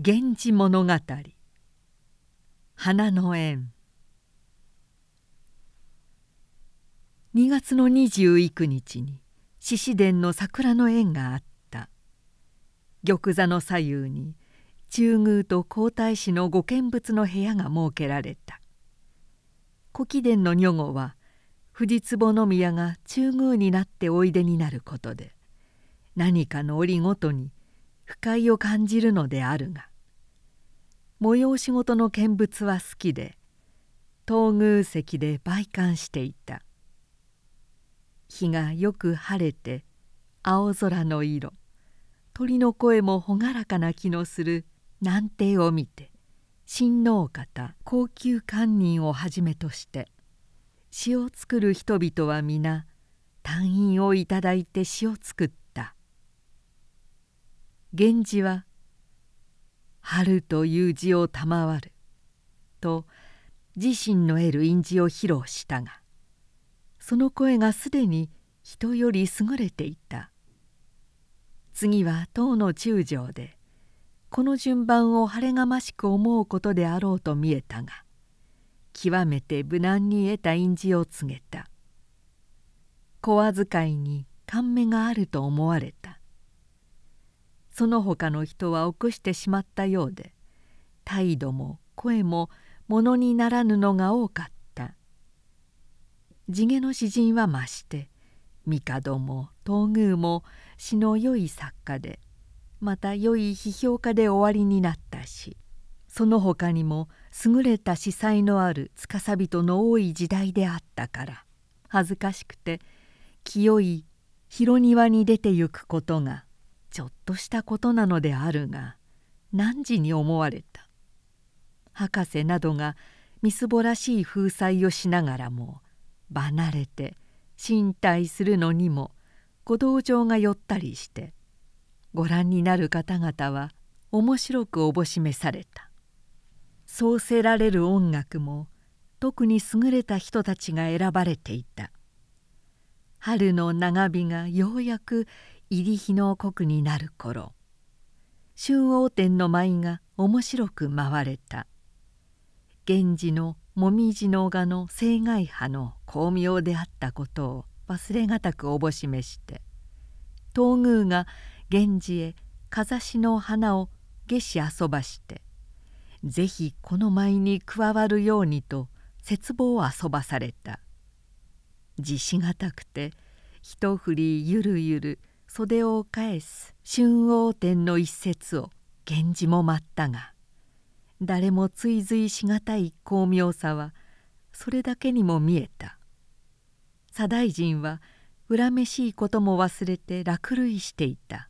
源氏物語。花の縁。2月の29日に獅子殿の桜の縁があった。玉座の左右に中宮と皇太子のご見物の部屋が設けられた。古貴殿の女御は藤壺宮が中宮になっておいでになることで何かの折ごとに不快を感じるのであるが催し事の見物は好きで東宮席で拝観していた。日がよく晴れて青空の色。鳥の声も朗らかな気のする。南帝を見て親王方高級堪忍をはじめとして詩を作る人々は皆単位をいただいて詩を作った。源氏は「春という字を賜る」と自身の得る印字を披露したがその声がすでに人より優れていた。次は唐の中将でこの順番を晴れがましく思うことであろうと見えたが極めて無難に得た印字を告げた。小遣いに感銘があると思われた。その他の人は起こしてしまったようで態度も声もものにならぬのが多かった。地毛の詩人は増して帝も東宮も詩の良い作家でまた良い批評家で終わりになったしその他にも優れた司祭のある司人の多い時代であったから恥ずかしくて清い広庭に出てゆくことがちょっとしたことなのであるが汝に思われた？博士などがみすぼらしい風采をしながらも離れて身体するのにもご同情が寄ったりしてご覧になる方々は面白くおぼしめされた。そうせられる音楽も特に優れた人たちが選ばれていた。春の長日がようやく入り日の刻になる頃春王天の舞が面白く舞われた。源氏の紅葉の画の青外派の巧妙であったことを忘れがたくおぼしめして東宮が源氏へ風しの花を下し遊ばして是非この舞に加わるようにと絶望を遊ばされた。自しがたくて一振りゆるゆる袖を返す春王天の一節を源氏も待ったが誰も追随しがたい巧妙さはそれだけにも見えた。左大臣は恨めしいことも忘れて落類していた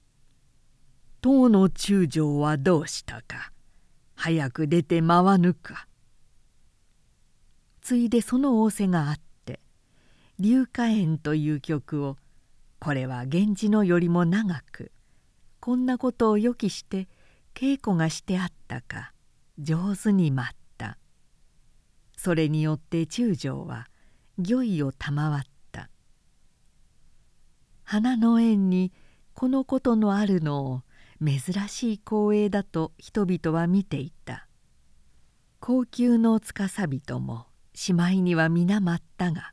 「唐の中将はどうしたか早く出て回ぬか」ついでその仰せがあって「龍華園」という曲をこれは源氏のよりも長くこんなことを予期して稽古がしてあったか上手に舞った。それによって中将は御意を賜った。花の縁にこのことのあるのを珍しい光栄だと人々は見ていた。高級の司人もしまいには皆舞ったが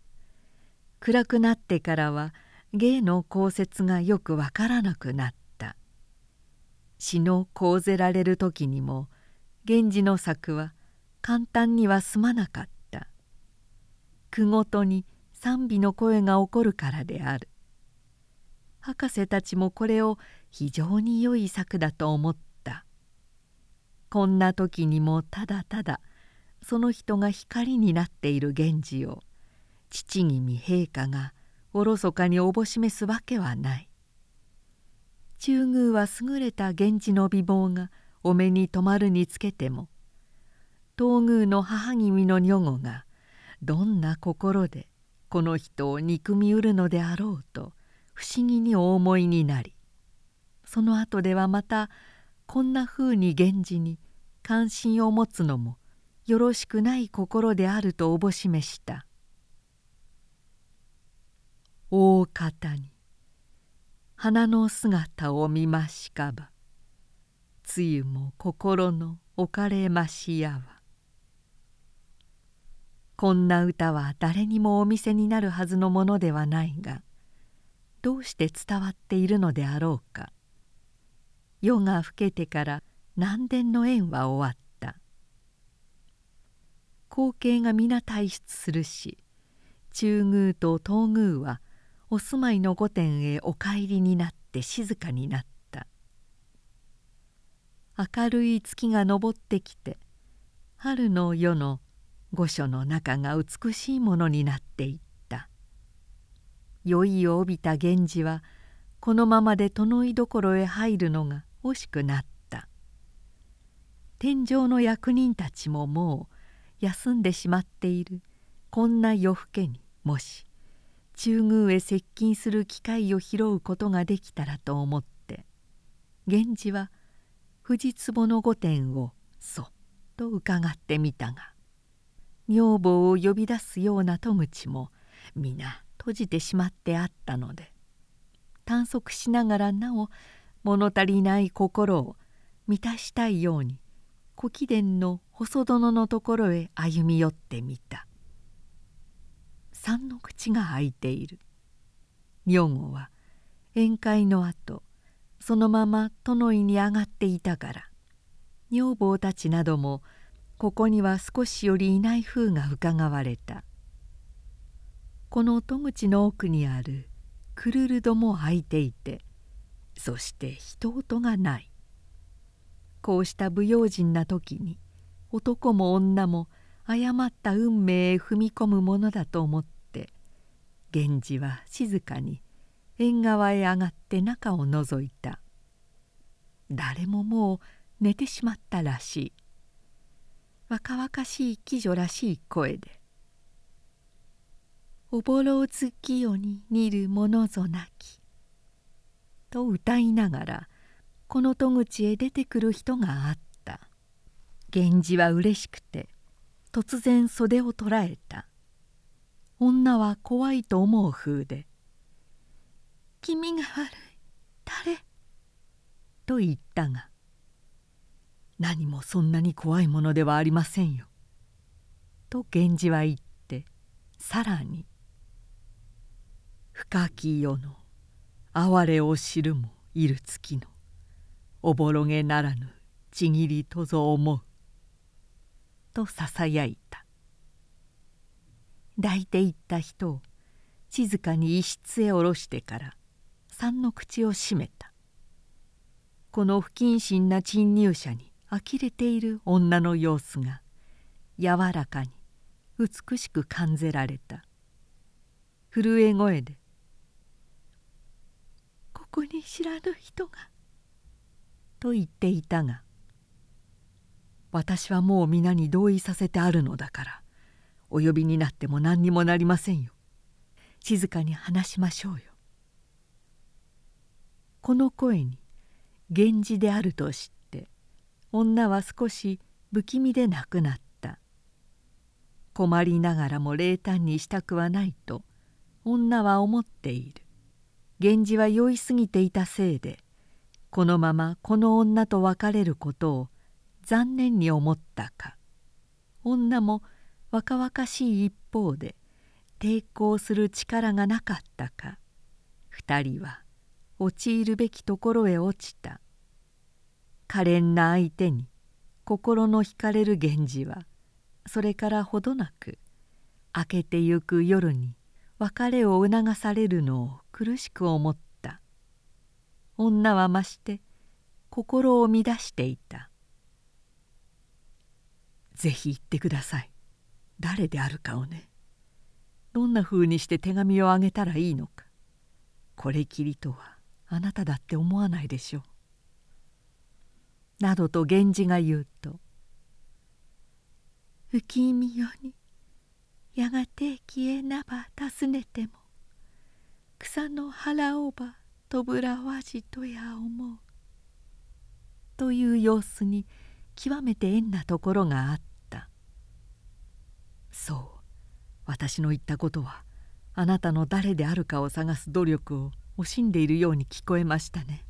暗くなってからは芸の公説がよくわからなくなった。詩の講ぜられる時にも源氏の作は簡単には済まなかった。句ごとに賛美の声が起こるからである。博士たちもこれを非常に良い作だと思った。こんな時にもただただその人が光になっている源氏を父君陛下がおろそかにおぼしめすわけはない。中宮は優れた源氏の美貌がお目に留まるにつけても東宮の母君の女御がどんな心でこの人を憎みうるのであろうと不思議にお思いになりその後ではまたこんなふうに源氏に関心を持つのもよろしくない心であるとおぼしめした。大方に。花の姿を見ましかば。つゆも心の置かれましやはこんな歌は誰にもお見せになるはずのものではないがどうして伝わっているのであろうか。夜が更けてから南殿の縁は終わった。後継が皆退出するし中宮と東宮はお住まいの御殿へお帰りになって静かになった。明るい月が昇ってきて春の夜の御所の中が美しいものになっていった。酔いを帯びた源氏はこのままで殿井所へ入るのが惜しくなった。天井の役人たちももう休んでしまっている。こんな夜更けにもし。中宮へ接近する機会を拾うことができたらと思って源氏は藤壺の御殿をそっと伺ってみたが女房を呼び出すような戸口も皆閉じてしまってあったので探索しながらなお物足りない心を満たしたいように古貴殿の細殿のところへ歩み寄ってみた。三の口が開いている。女房は宴会のあとそのまま殿井に上がっていたから女房たちなどもここには少しよりいない風がうかがわれた。この戸口の奥にあるクルルドも開いていてそして人音がない。こうした不用心な時に男も女も誤った運命へ踏み込むものだと思っ源氏は静かに縁側へ上がって中を覗いた。誰ももう寝てしまったらしい。若々しい貴女らしい声で「おぼろ月夜に似るものぞなき」と歌いながらこの戸口へ出てくる人があった。源氏はうれしくて突然袖を捉えた。女は怖いと思う風で「気味が悪い誰?」と言ったが何もそんなに怖いものではありませんよ。と源氏は言ってさらに「深き世の哀れを知るもいる月のおぼろげならぬちぎりとぞ思う」とささやいた抱いていった人を静かに一室へ下ろしてから三の口を閉めた。この不謹慎な侵入者に呆れている女の様子が柔らかに美しく感じられた。震え声で「ここに知らぬ人が」と言っていたが「私はもう皆に同意させてあるのだから。お呼びになっても何にもなりませんよ。静かに話しましょうよ」この声に源氏であると知って女は少し不気味でなくなった。困りながらも冷淡にしたくはないと女は思っている。源氏は酔いすぎていたせいでこのままこの女と別れることを残念に思ったか。女も若々しい一方で抵抗する力がなかったか二人は陥るべきところへ落ちた。可憐な相手に心の惹かれる源氏はそれからほどなく明けてゆく夜に別れを促されるのを苦しく思った。女は増して心を乱していた「ぜひ言ってください。誰であるかをね。どんなふうにして手紙をあげたらいいのか。これきりとはあなただって思わないでしょう」などと源氏が言うと「浮き見よにやがて消えなば尋ねても草の腹をばとぶらわじとや思う」という様子に極めて縁なところがあった。そう。私の言ったことはあなたの誰であるかを探す努力を惜しんでいるように聞こえましたね。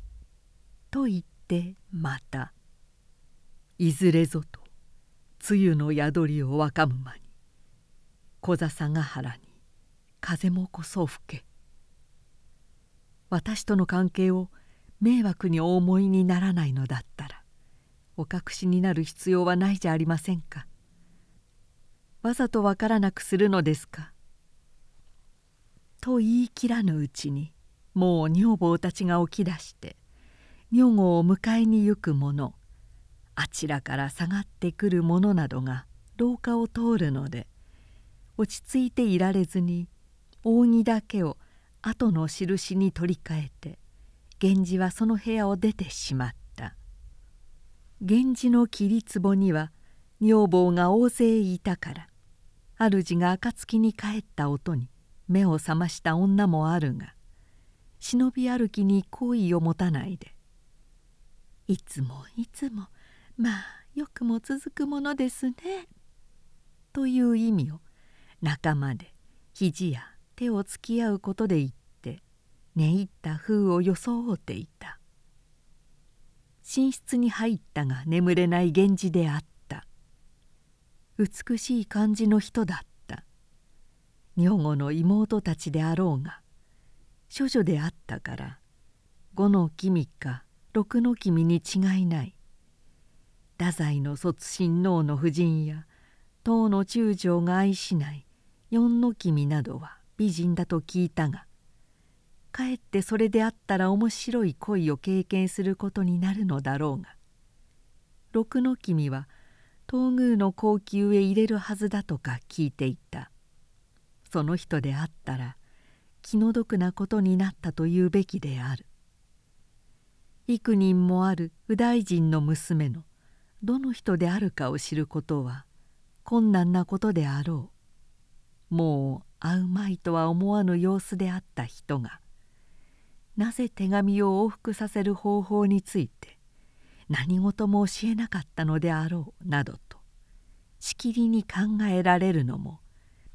と言ってまた。いずれぞと梅雨の宿りを若む間に小笹ヶ原に風もこそ吹け。私との関係を迷惑にお思いにならないのだったらお隠しになる必要はないじゃありませんか。わざとわからなくするのですか？と言い切らぬうちにもう女房たちが起き出して女房を迎えに行く者あちらから下がってくる者などが廊下を通るので落ち着いていられずに扇だけを後の印に取り替えて源氏はその部屋を出てしまった。源氏の桐壺には女房が大勢いたから主が暁に帰った音に目を覚ました女もあるが忍び歩きに好意を持たないで「いつもいつもまあよくも続くものですね」という意味を仲間で肘や手をつき合うことで言って寝入った風を装っていた寝室に入ったが眠れない源氏であった。美しい感じの人だった。女房の妹たちであろうが処女であったから五の君か六の君に違いない。太宰の卒親王の夫人や唐の中将が愛しない四の君などは美人だと聞いたがかえってそれであったら面白い恋を経験することになるのだろうが六の君は東宮の高級へ入れるはずだとか聞いていた。その人であったら気の毒なことになったと言うべきである。幾人もある右大臣の娘のどの人であるかを知ることは困難なことであろう。もう会うまいとは思わぬ様子であった人がなぜ手紙を往復させる方法について何事も教えなかったのであろうなどとしきりに考えられるのも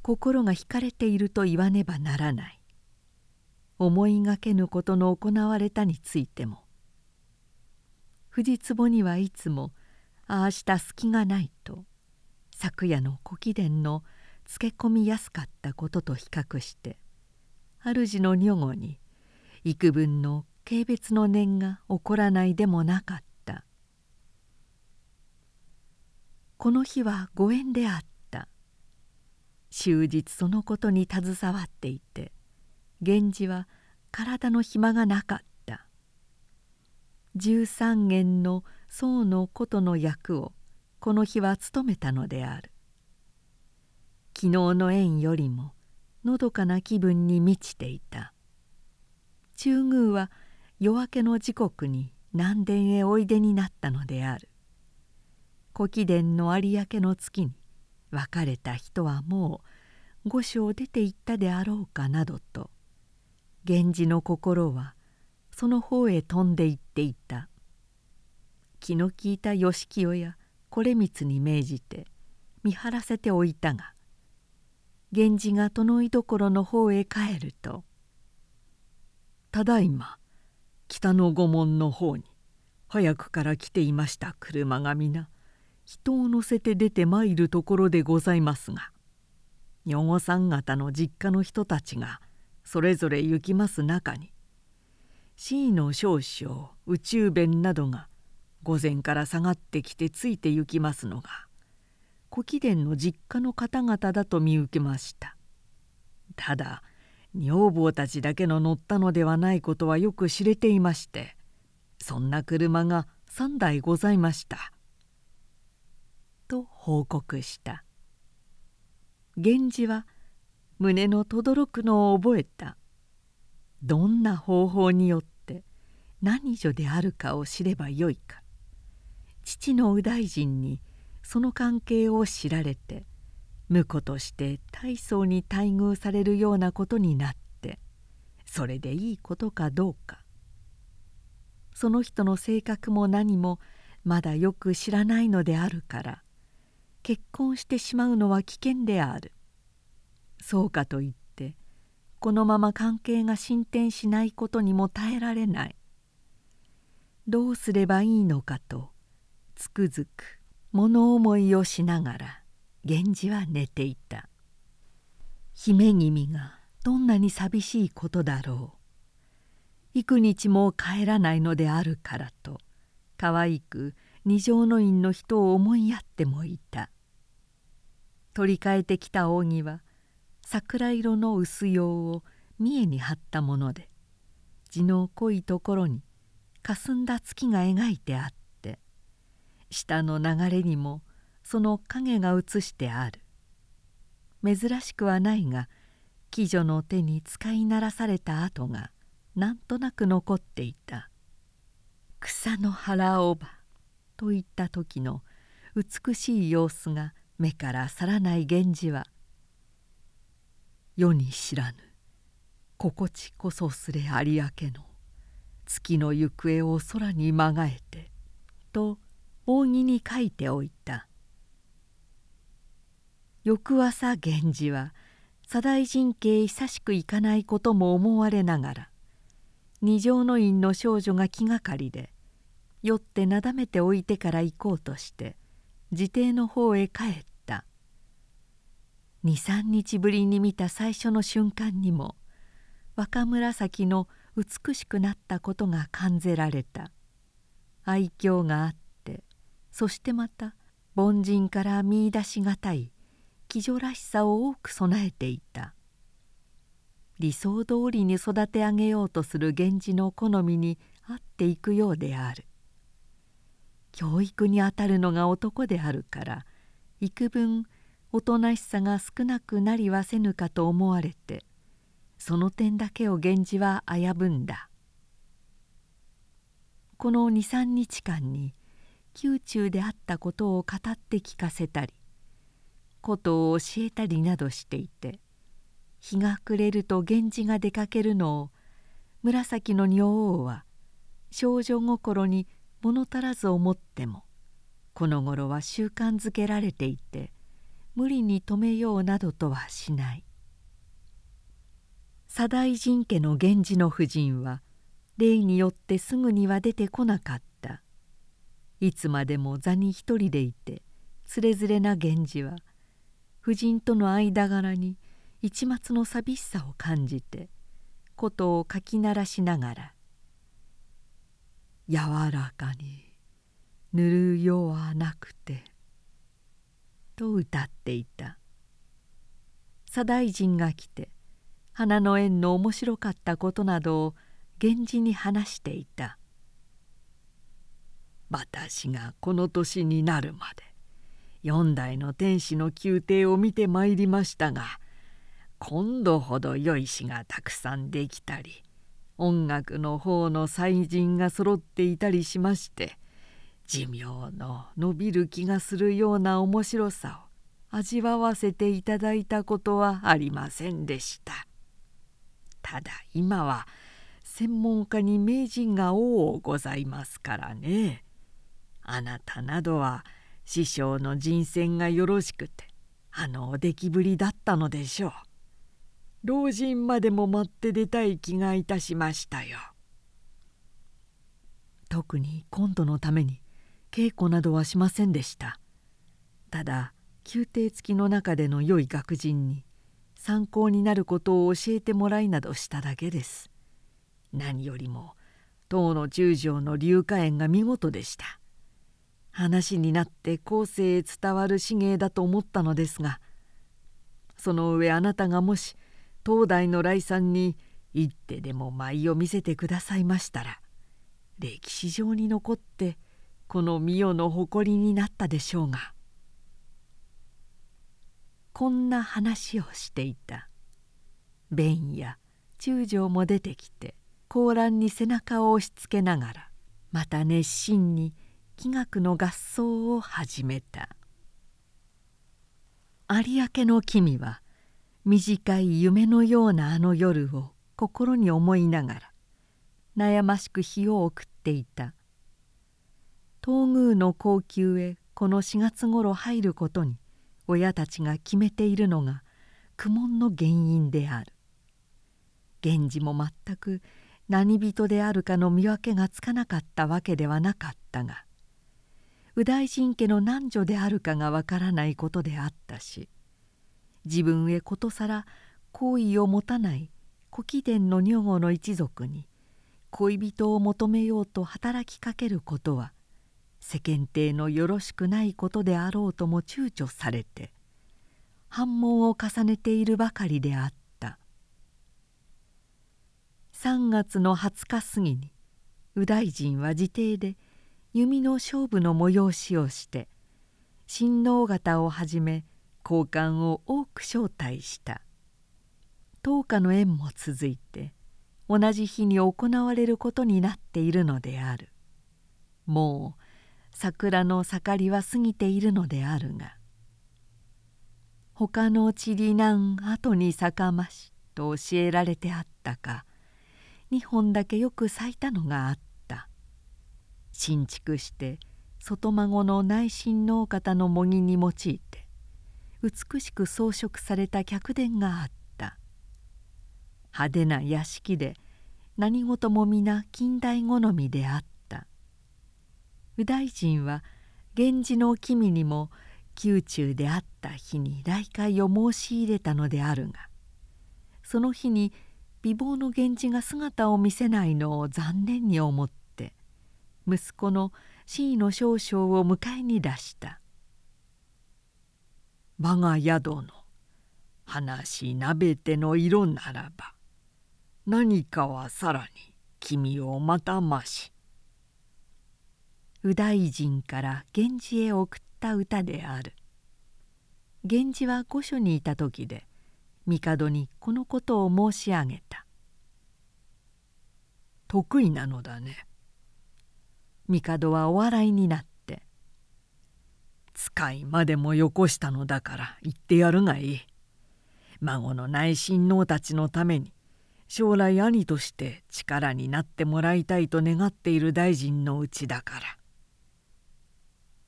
心が惹かれていると言わねばならない。思いがけぬことの行われたについても藤壺にはいつもああした隙がないと昨夜の古貴殿のつけ込みやすかったことと比較して主の女御に幾分の軽蔑の念が起こらないでもなかった。この日はご縁であった。終日そのことに携わっていて源氏は体の暇がなかった。十三元の宋の琴の役をこの日は務めたのである。昨日の縁よりものどかな気分に満ちていた。中宮は夜明けの時刻に南殿へおいでになったのである。古貴殿の有明の月に別れた人はもう御所を出て行ったであろうかなどと源氏の心はその方へ飛んでいっていた。気の利いた義清や惟光に命じて見張らせておいたが源氏が殿居所の方へ帰ると「ただいま北の御門の方に早くから来ていました車が皆人を乗せて出て参るところでございますが女御さん方の実家の人たちがそれぞれ行きます中に C の少将宇宙弁などが午前から下がってきてついて行きますのが古貴殿の実家の方々だと見受けました。ただ女房たちだけの乗ったのではないことはよく知れていましてそんな車が3台ございました」と報告した。源氏は胸の轟くのを覚えた。どんな方法によって何女であるかを知ればよいか。父の右大臣にその関係を知られて婿として大層に待遇されるようなことになってそれでいいことかどうか。その人の性格も何もまだよく知らないのであるから結婚してしまうのは危険である。そうかといってこのまま関係が進展しないことにも耐えられない。どうすればいいのかとつくづく物思いをしながら源氏は寝ていた。姫君がどんなに寂しいことだろう。幾日も帰らないのであるからと可愛く二条の院の人を思いやってもいた。取り替えてきた扇は桜色の薄葉を三重に貼ったもので地の濃いところにかすんだ月が描いてあって下の流れにもその影が映してある。珍しくはないが鬼女の手に使いならされた跡がなんとなく残っていた。草の腹おばといった時の美しい様子が目から去らない源氏は世に知らぬ心地こそすれ有明の月の行方を空にまがえてと扇に書いておいた。翌朝源氏は左大臣家へ久しく行かないことも思われながら二条の院の少女が気がかりで酔ってなだめておいてから行こうとして自邸の方へ帰った。23日ぶりに見た最初の瞬間にも若紫の美しくなったことが感じられた。愛嬌があってそしてまた凡人から見いだしがたい鬼女らしさを多く備えていた。理想通りに育て上げようとする源氏の好みに合っていくようである。教育にあたるのが男であるから幾分おとなしさが少なくなりはせぬかと思われてその点だけを源氏は危ぶんだ。この23日間に宮中であったことを語って聞かせたりことを教えたりなどしていて日が暮れると源氏が出かけるのを紫の女王は少女心に物足らず思ってもこの頃は習慣づけられていて無理に止めようなどとはしない。左大臣家の源氏の夫人は例によってすぐには出てこなかった。いつまでも座に一人でいてつれづれな源氏は夫人との間柄に一抹の寂しさを感じて琴をかき鳴らしながら柔らかに塗るよはなくて」と歌っていた。左大臣が来て花の縁の面白かったことなどを源氏に話していた。私がこの年になるまで四代の天使の宮廷を見てまいりましたが今度ほど良い詩がたくさんできたり音楽の方の才人が揃っていたりしまして寿命の伸びる気がするような面白さを味わわせていただいたことはありませんでした。ただ今は専門家に名人が多ございますからね。あなたなどは師匠の人選がよろしくてあのお出来ぶりだったのでしょう。老人までも待って出たい気がいたしましたよ。特に今度のために稽古などはしませんでした。ただ宮廷付きの中での良い学人に参考になることを教えてもらいなどしただけです。何よりも唐の中将の龍華園が見事でした。話になって後世へ伝わる資芸だと思ったのですがその上あなたがもし東大の来さんに一手でも舞を見せてくださいましたら歴史上に残ってこの御代の誇りになったでしょうが。こんな話をしていた。弁や中将も出てきて高蘭に背中を押しつけながらまた熱心に器楽の合奏を始めた。有明の君は短い夢のようなあの夜を心に思いながら悩ましく日を送っていた。東宮の高級へこの4月ごろ入ることに親たちが決めているのが苦悶の原因である。源氏も全く何人であるかの見分けがつかなかったわけではなかったが右大臣家の男女であるかがわからないことであったし自分へことさら好意を持たない古貴殿の女房の一族に恋人を求めようと働きかけることは世間体のよろしくないことであろうとも躊躇されて反問を重ねているばかりであった。3月の20日過ぎに右大臣は自邸で弓の勝負の催しをして親王方をはじめ交換を多く招待した。10日の縁も続いて同じ日に行われることになっているのである。もう桜の盛りは過ぎているのであるが他の地理南後に咲かましと教えられてあったか2本だけよく咲いたのがあった。新築して外孫の内親の方の模擬に用いて美しく装飾された客殿があった。派手な屋敷で何事も皆近代好みであった。右大臣は源氏の君にも宮中であった日に来会を申し入れたのであるがその日に美貌の源氏が姿を見せないのを残念に思って息子の真意の少々を迎えに出した「我が宿の話なべての色ならば何かはさらに君をまたまし」右大臣から源氏へ送った歌である。源氏は御所にいた時で帝にこのことを申し上げた「得意なのだね」帝はお笑いになって「使いまでもよこしたのだから言ってやるがいい」孫の内親王たちのために将来兄として力になってもらいたいと願っている大臣のうちだから。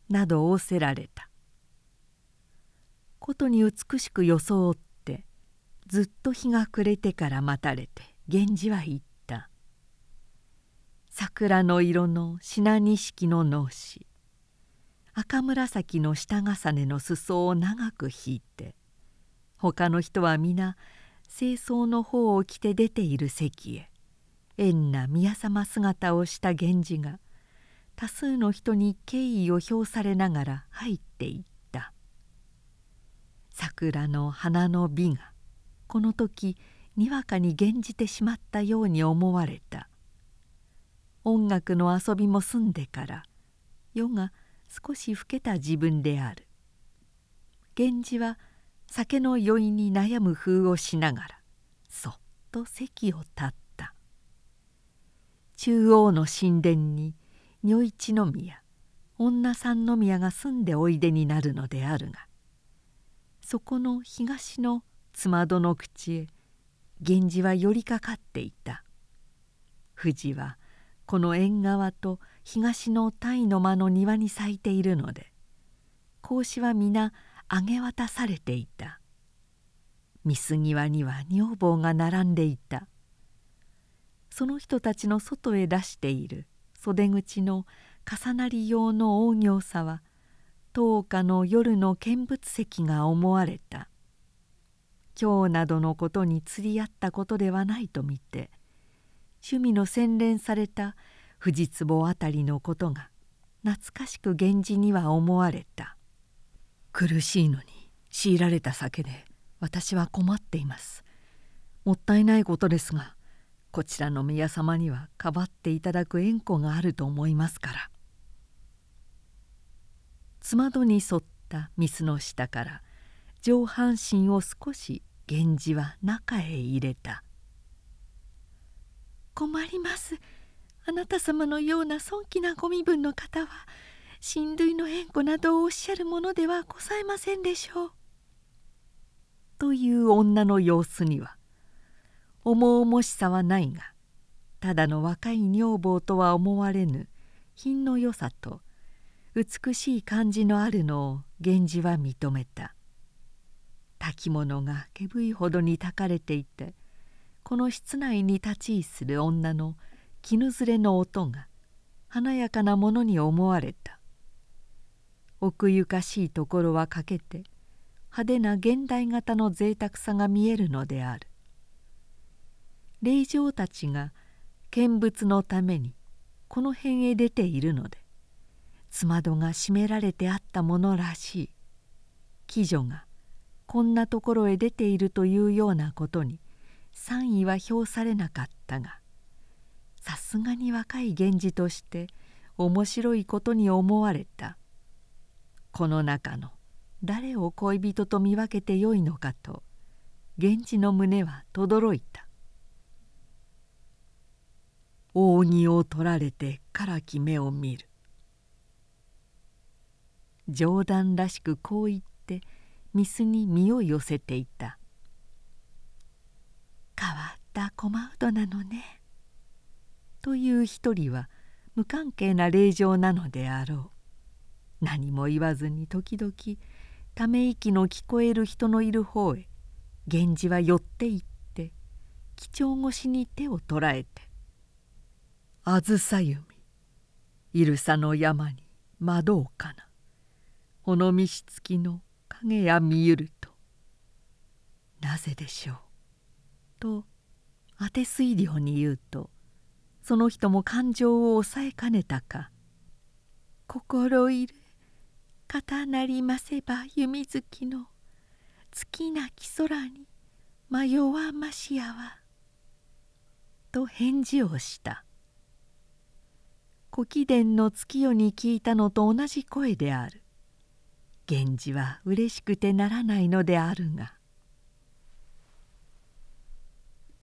など仰せられた。ことに美しく装ってずっと日が暮れてから待たれて源氏は言った「桜の色の品錦の脳し赤紫の下重ねの裾を長く引いて他の人は皆清掃の方を着て出ている席へ縁な宮様姿をした源氏が多数の人に敬意を表されながら入っていった。桜の花の美がこの時にわかに現じてしまったように思われた。音楽の遊びも済んでから夜が少し老けた自分である。源氏は酒の酔いに悩む風をしながらそっと席を立った。中央の神殿に如一の宮女三宮が住んでおいでになるのであるがそこの東のつまどの口へ源氏は寄りかかっていた。富士はこの縁側と東の鯛の間の庭に咲いているので格子は皆上げ渡されていた。見過際には女房が並んでいた。その人たちの外へ出している。袖口の重なり用の大行さは10日の夜の見物石が思われた。今日などのことに釣り合ったことではないと見て趣味の洗練された藤壺あたりのことが懐かしく源氏には思われた。苦しいのに強いられた酒で私は困っています。もったいないことですがこちらの宮様にはかばっていただく縁故があると思いますから」つまどに沿ったミスの下から上半身を少し源氏は中へ入れた「困ります。あなた様のような尊気なご身分の方は親類の縁故などをおっしゃるものではございませんでしょう」という女の様子には重々しさはないがただの若い女房とは思われぬ品の良さと美しい感じのあるのを源氏は認めた。炊き物がけぶいほどに炊かれていてこの室内に立ち居する女の絹ずれの音が華やかなものに思われた。奥ゆかしいところは欠けて派手な現代型の贅沢さが見えるのである。霊場たちが見物のためにこの辺へ出ているのでつまどが閉められてあったものらしい。鬼女がこんなところへ出ているというようなことに賛意は評されなかったがさすがに若い源氏として面白いことに思われた。この中の誰を恋人と見分けてよいのかと源氏の胸はとどろいた。扇を取られてからき目を見る。冗談らしくこう言ってミスに身を寄せていた「変わった駒うどなのね」という一人は無関係な令状なのであろう。何も言わずに時々ため息の聞こえる人のいる方へ源氏は寄って行って几帳越しに手を捕らえて「あずさ弓いるさの山に窓をかなほのみしつきの影や見ゆるとなぜでしょう」と当て推量に言うとその人も感情を抑えかねたか「心いる。肩なりませば弓月の。月なき空に。迷わましやわ」と返事をした。古貴殿の月夜に聞いたのと同じ声である。源氏はうれしくてならないのであるが。